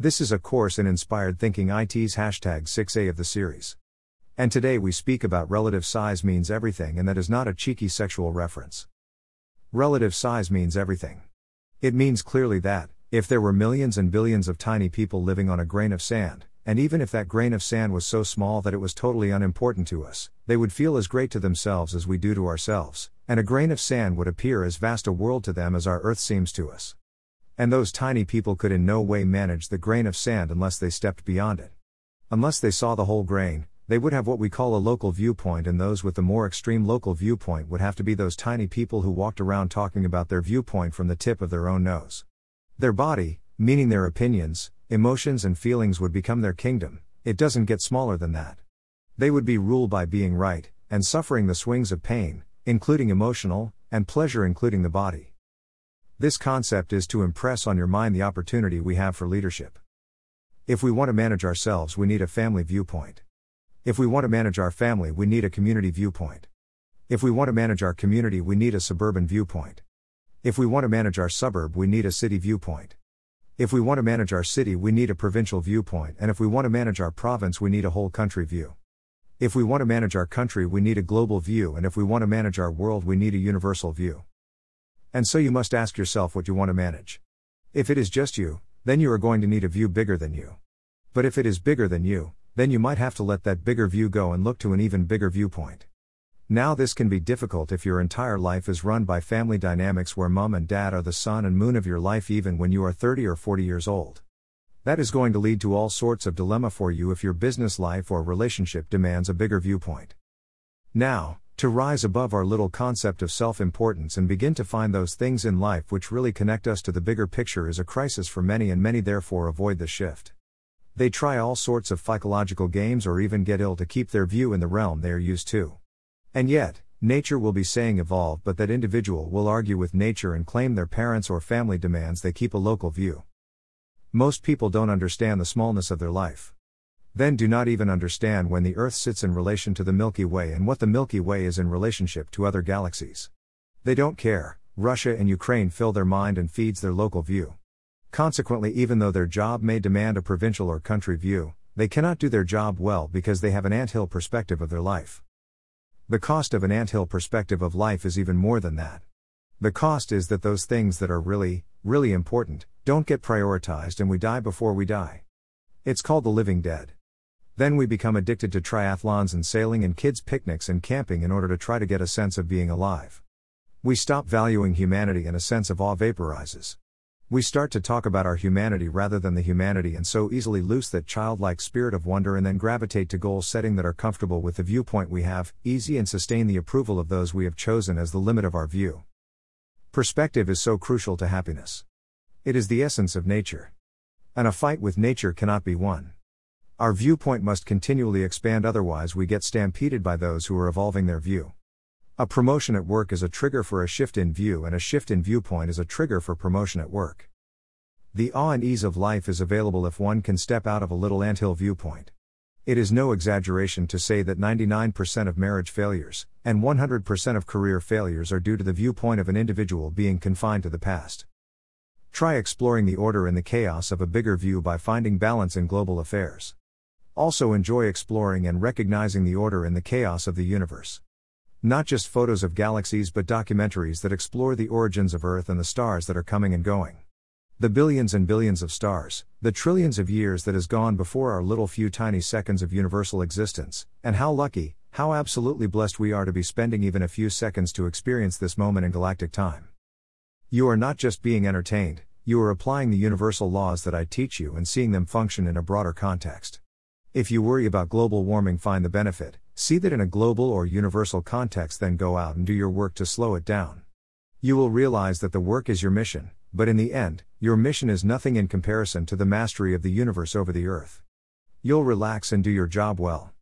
This is a course in inspired thinking IT's hashtag 6A of the series. And today we speak about relative size means everything and that is not a cheeky sexual reference. Relative size means everything. It means clearly that, if there were millions and billions of tiny people living on a grain of sand, and even if that grain of sand was so small that it was totally unimportant to us, they would feel as great to themselves as we do to ourselves, and a grain of sand would appear as vast a world to them as our earth seems to us. And those tiny people could in no way manage the grain of sand unless they stepped beyond it. Unless they saw the whole grain, they would have what we call a local viewpoint, and those with the more extreme local viewpoint would have to be those tiny people who walked around talking about their viewpoint from the tip of their own nose. Their body, meaning their opinions, emotions and feelings would become their kingdom, it doesn't get smaller than that. They would be ruled by being right, and suffering the swings of pain, including emotional, and pleasure, including the body. This concept is to impress on your mind the opportunity we have for leadership. If we want to manage ourselves, we need a family viewpoint. If we want to manage our family, we need a community viewpoint. If we want to manage our community, we need a suburban viewpoint. If we want to manage our suburb, we need a city viewpoint. If we want to manage our city, we need a provincial viewpoint, and if we want to manage our province, we need a whole country view. If we want to manage our country, we need a global view, and if we want to manage our world, we need a universal view. And so you must ask yourself what you want to manage. If it is just you, then you are going to need a view bigger than you. But if it is bigger than you, then you might have to let that bigger view go and look to an even bigger viewpoint. Now, this can be difficult if your entire life is run by family dynamics where mom and dad are the sun and moon of your life even when you are 30 or 40 years old. That is going to lead to all sorts of dilemma for you if your business life or relationship demands a bigger viewpoint. Now, to rise above our little concept of self importance and begin to find those things in life which really connect us to the bigger picture is a crisis for many, and many therefore avoid the shift. They try all sorts of psychological games or even get ill to keep their view in the realm they are used to. And yet, nature will be saying evolve, but that individual will argue with nature and claim their parents or family demands they keep a local view. Most people don't understand the smallness of their life. Then do not even understand when the Earth sits in relation to the Milky Way and what the Milky Way is in relationship to other galaxies. They don't care, Russia and Ukraine fill their mind and feeds their local view. Consequently, even though their job may demand a provincial or country view, they cannot do their job well because they have an anthill perspective of their life. The cost of an anthill perspective of life is even more than that. The cost is that those things that are really, really important, don't get prioritized and we die before we die. It's called the living dead. Then we become addicted to triathlons and sailing and kids' picnics and camping in order to try to get a sense of being alive. We stop valuing humanity and a sense of awe vaporizes. We start to talk about our humanity rather than the humanity and so easily lose that childlike spirit of wonder and then gravitate to goal setting that are comfortable with the viewpoint we have, easy and sustain the approval of those we have chosen as the limit of our view. Perspective is so crucial to happiness. It is the essence of nature. And a fight with nature cannot be won. Our viewpoint must continually expand, otherwise, we get stampeded by those who are evolving their view. A promotion at work is a trigger for a shift in view, and a shift in viewpoint is a trigger for promotion at work. The awe and ease of life is available if one can step out of a little anthill viewpoint. It is no exaggeration to say that 99% of marriage failures, and 100% of career failures are due to the viewpoint of an individual being confined to the past. Try exploring the order in the chaos of a bigger view by finding balance in global affairs. Also, enjoy exploring and recognizing the order in the chaos of the universe. Not just photos of galaxies, but documentaries that explore the origins of Earth and the stars that are coming and going. The billions and billions of stars, the trillions of years that has gone before our little few tiny seconds of universal existence, and how lucky, how absolutely blessed we are to be spending even a few seconds to experience this moment in galactic time. You are not just being entertained, you are applying the universal laws that I teach you and seeing them function in a broader context. If you worry about global warming, find the benefit, See that in a global or universal context, then go out and do your work to slow it down. You will realize that the work is your mission, but in the end, your mission is nothing in comparison to the mastery of the universe over the earth. You'll relax and do your job well.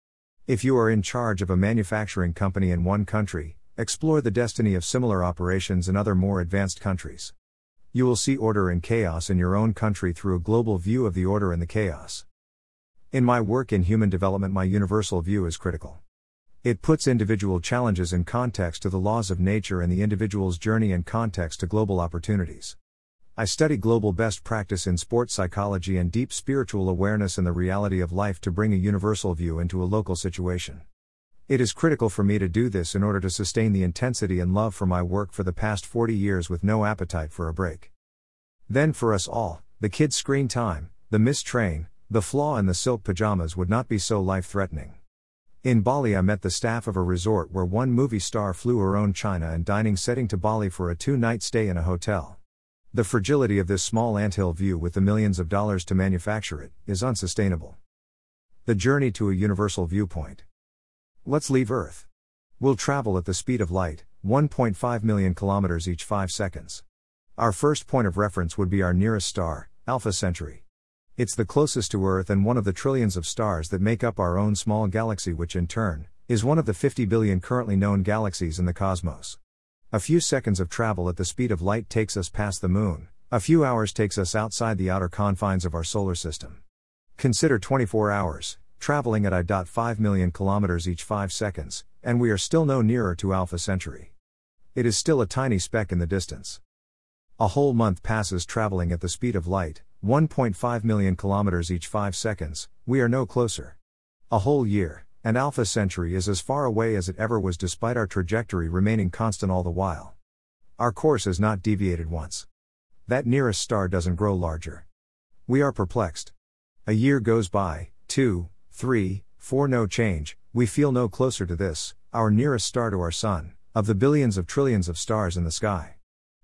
If you are in charge of a manufacturing company in one country, explore the destiny of similar operations in other more advanced countries. You will see order and chaos in your own country through a global view of the order and the chaos. In my work in human development, my universal view is critical. It puts individual challenges in context to the laws of nature and the individual's journey in context to global opportunities. I study global best practice in sports psychology and deep spiritual awareness in the reality of life to bring a universal view into a local situation. It is critical for me to do this in order to sustain the intensity and love for my work for the past 40 years with no appetite for a break. Then, for us all, the kids' screen time, the missed train, the flaw in the silk pajamas would not be so life threatening. In Bali, I met the staff of a resort where one movie star flew her own china and dining setting to Bali for a two night stay in a hotel. The fragility of this small anthill view with the millions of dollars to manufacture it is unsustainable. The journey to a universal viewpoint. Let's leave Earth. We'll travel at the speed of light, 1.5 million kilometers each 5 seconds. Our first point of reference would be our nearest star, Alpha Centauri. It's the closest to Earth and one of the trillions of stars that make up our own small galaxy, which in turn is one of the 50 billion currently known galaxies in the cosmos. A few seconds of travel at the speed of light takes us past the moon, a few hours takes us outside the outer confines of our solar system. Consider 24 hours, traveling at I.5 million kilometers each 5 seconds, and we are still no nearer to Alpha Centauri. It is still a tiny speck in the distance. A whole month passes traveling at the speed of light, 1.5 million kilometers each 5 seconds, we are no closer. A whole year, and Alpha Centauri is as far away as it ever was despite our trajectory remaining constant all the while. Our course has not deviated once. That nearest star doesn't grow larger. We are perplexed. A year goes by, two, three, four, no change, we feel no closer to this, our nearest star to our Sun, of the billions of trillions of stars in the sky.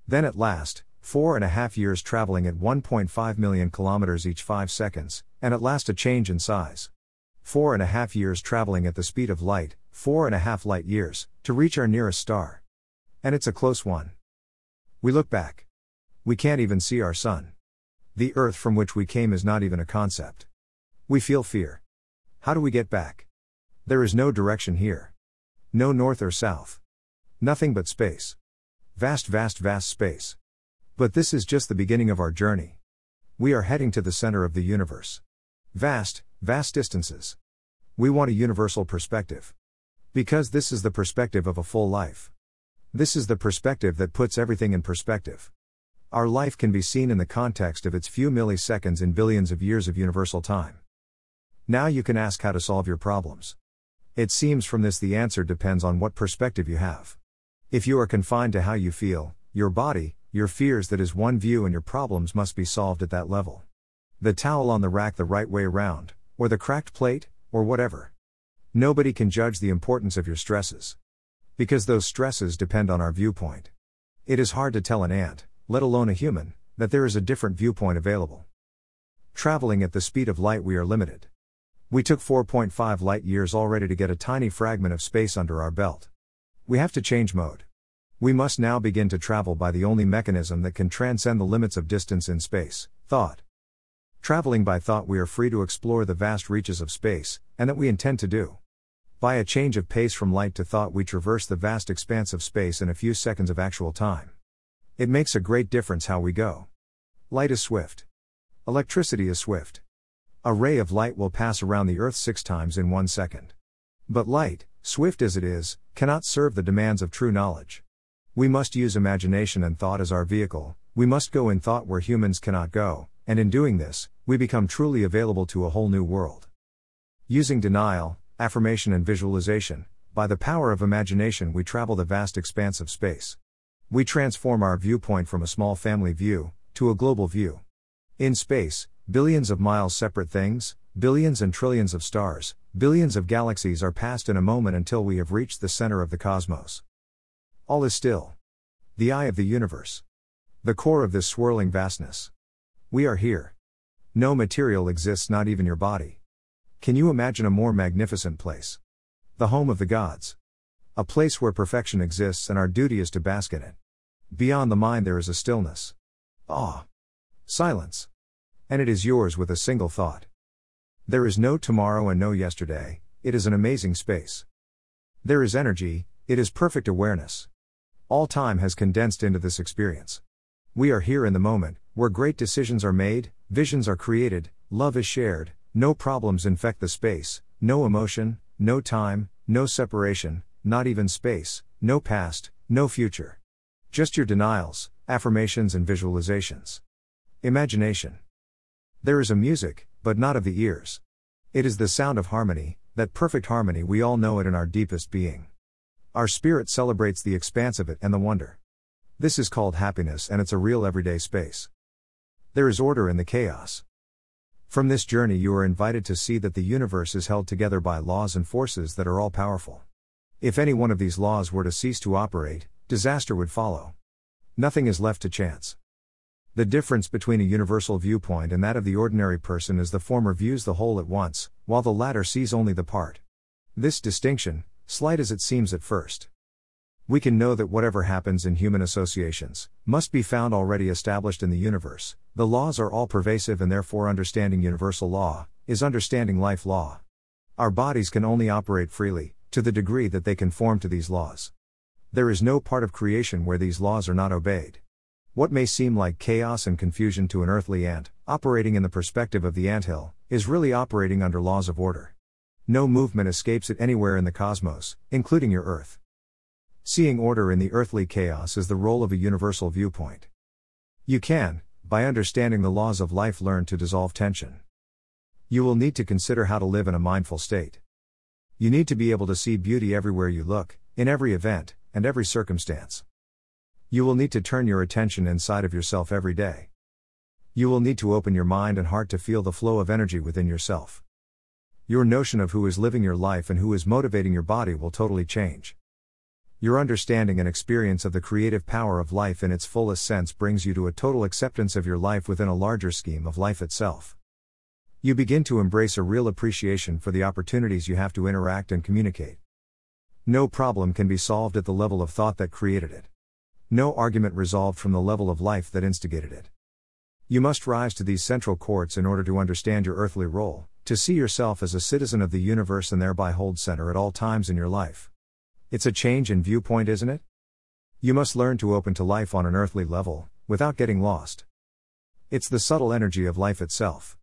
Then at last, four and a half years traveling at 1.5 million kilometers each five seconds, and at last a change in size. Four and a half years traveling at the speed of light, four and a half light years, to reach our nearest star. And it's a close one. We look back. We can't even see our sun. The earth from which we came is not even a concept. We feel fear. How do we get back? There is no direction here. No north or south. Nothing but space. Vast, vast, vast space. But this is just the beginning of our journey. We are heading to the center of the universe. Vast, vast distances. We want a universal perspective. Because this is the perspective of a full life. This is the perspective that puts everything in perspective. Our life can be seen in the context of its few milliseconds in billions of years of universal time. Now you can ask how to solve your problems. It seems from this the answer depends on what perspective you have. If you are confined to how you feel, your body, your fears, that is one view, and your problems must be solved at that level the towel on the rack the right way round, or the cracked plate, or whatever. Nobody can judge the importance of your stresses. Because those stresses depend on our viewpoint. It is hard to tell an ant, let alone a human, that there is a different viewpoint available. Traveling at the speed of light, we are limited. We took 4.5 light years already to get a tiny fragment of space under our belt. We have to change mode. We must now begin to travel by the only mechanism that can transcend the limits of distance in space thought. Traveling by thought, we are free to explore the vast reaches of space, and that we intend to do. By a change of pace from light to thought, we traverse the vast expanse of space in a few seconds of actual time. It makes a great difference how we go. Light is swift. Electricity is swift. A ray of light will pass around the Earth six times in one second. But light, swift as it is, cannot serve the demands of true knowledge. We must use imagination and thought as our vehicle, we must go in thought where humans cannot go, and in doing this, we become truly available to a whole new world. Using denial, affirmation, and visualization, by the power of imagination, we travel the vast expanse of space. We transform our viewpoint from a small family view to a global view. In space, billions of miles separate things, billions and trillions of stars, billions of galaxies are passed in a moment until we have reached the center of the cosmos. All is still. The eye of the universe. The core of this swirling vastness. We are here. No material exists, not even your body. Can you imagine a more magnificent place? The home of the gods. A place where perfection exists and our duty is to bask in it. Beyond the mind there is a stillness. Awe. Silence. And it is yours with a single thought. There is no tomorrow and no yesterday, it is an amazing space. There is energy, it is perfect awareness. All time has condensed into this experience. We are here in the moment, where great decisions are made, visions are created, love is shared, no problems infect the space, no emotion, no time, no separation, not even space, no past, no future. Just your denials, affirmations, and visualizations. Imagination. There is a music, but not of the ears. It is the sound of harmony, that perfect harmony we all know it in our deepest being. Our spirit celebrates the expanse of it and the wonder. This is called happiness and it's a real everyday space. There is order in the chaos. From this journey, you are invited to see that the universe is held together by laws and forces that are all powerful. If any one of these laws were to cease to operate, disaster would follow. Nothing is left to chance. The difference between a universal viewpoint and that of the ordinary person is the former views the whole at once, while the latter sees only the part. This distinction, slight as it seems at first, we can know that whatever happens in human associations must be found already established in the universe. The laws are all pervasive, and therefore, understanding universal law is understanding life law. Our bodies can only operate freely, to the degree that they conform to these laws. There is no part of creation where these laws are not obeyed. What may seem like chaos and confusion to an earthly ant, operating in the perspective of the anthill, is really operating under laws of order. No movement escapes it anywhere in the cosmos, including your Earth. Seeing order in the earthly chaos is the role of a universal viewpoint. You can, by understanding the laws of life, learn to dissolve tension. You will need to consider how to live in a mindful state. You need to be able to see beauty everywhere you look, in every event, and every circumstance. You will need to turn your attention inside of yourself every day. You will need to open your mind and heart to feel the flow of energy within yourself. Your notion of who is living your life and who is motivating your body will totally change. Your understanding and experience of the creative power of life in its fullest sense brings you to a total acceptance of your life within a larger scheme of life itself. You begin to embrace a real appreciation for the opportunities you have to interact and communicate. No problem can be solved at the level of thought that created it. No argument resolved from the level of life that instigated it. You must rise to these central courts in order to understand your earthly role, to see yourself as a citizen of the universe and thereby hold center at all times in your life. It's a change in viewpoint, isn't it? You must learn to open to life on an earthly level, without getting lost. It's the subtle energy of life itself.